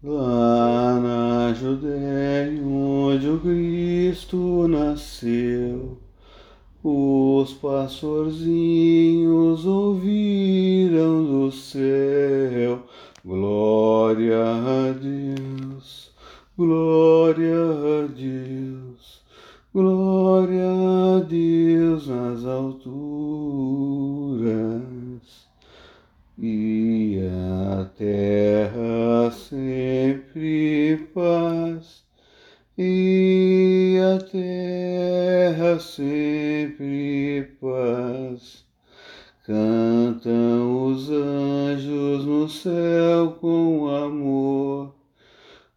Lá na Judéia, onde o Cristo nasceu, os pastorzinhos ouviram do céu, glória a Deus, glória a Deus, glória a Deus nas alturas e a terra sempre paz e a terra sempre paz. Cantam os anjos no céu com amor,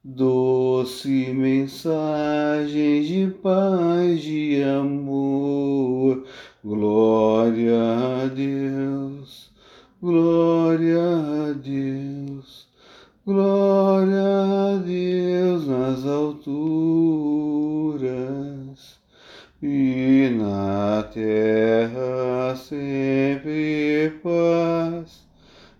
doce mensagem de paz, de amor. Glória a Deus, glória a Deus, glória a alturas e na terra sempre paz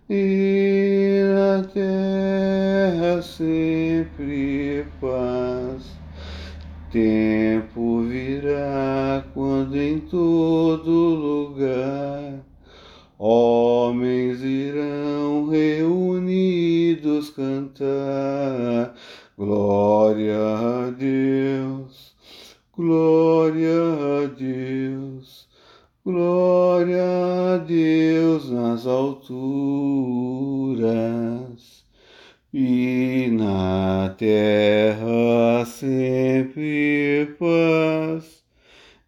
e na terra sempre paz. Tempo virá quando em todo lugar homens irão cantar glória a Deus, glória a Deus, glória a Deus nas alturas e na terra sempre paz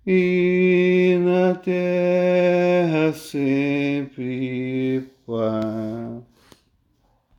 e na terra sempre paz.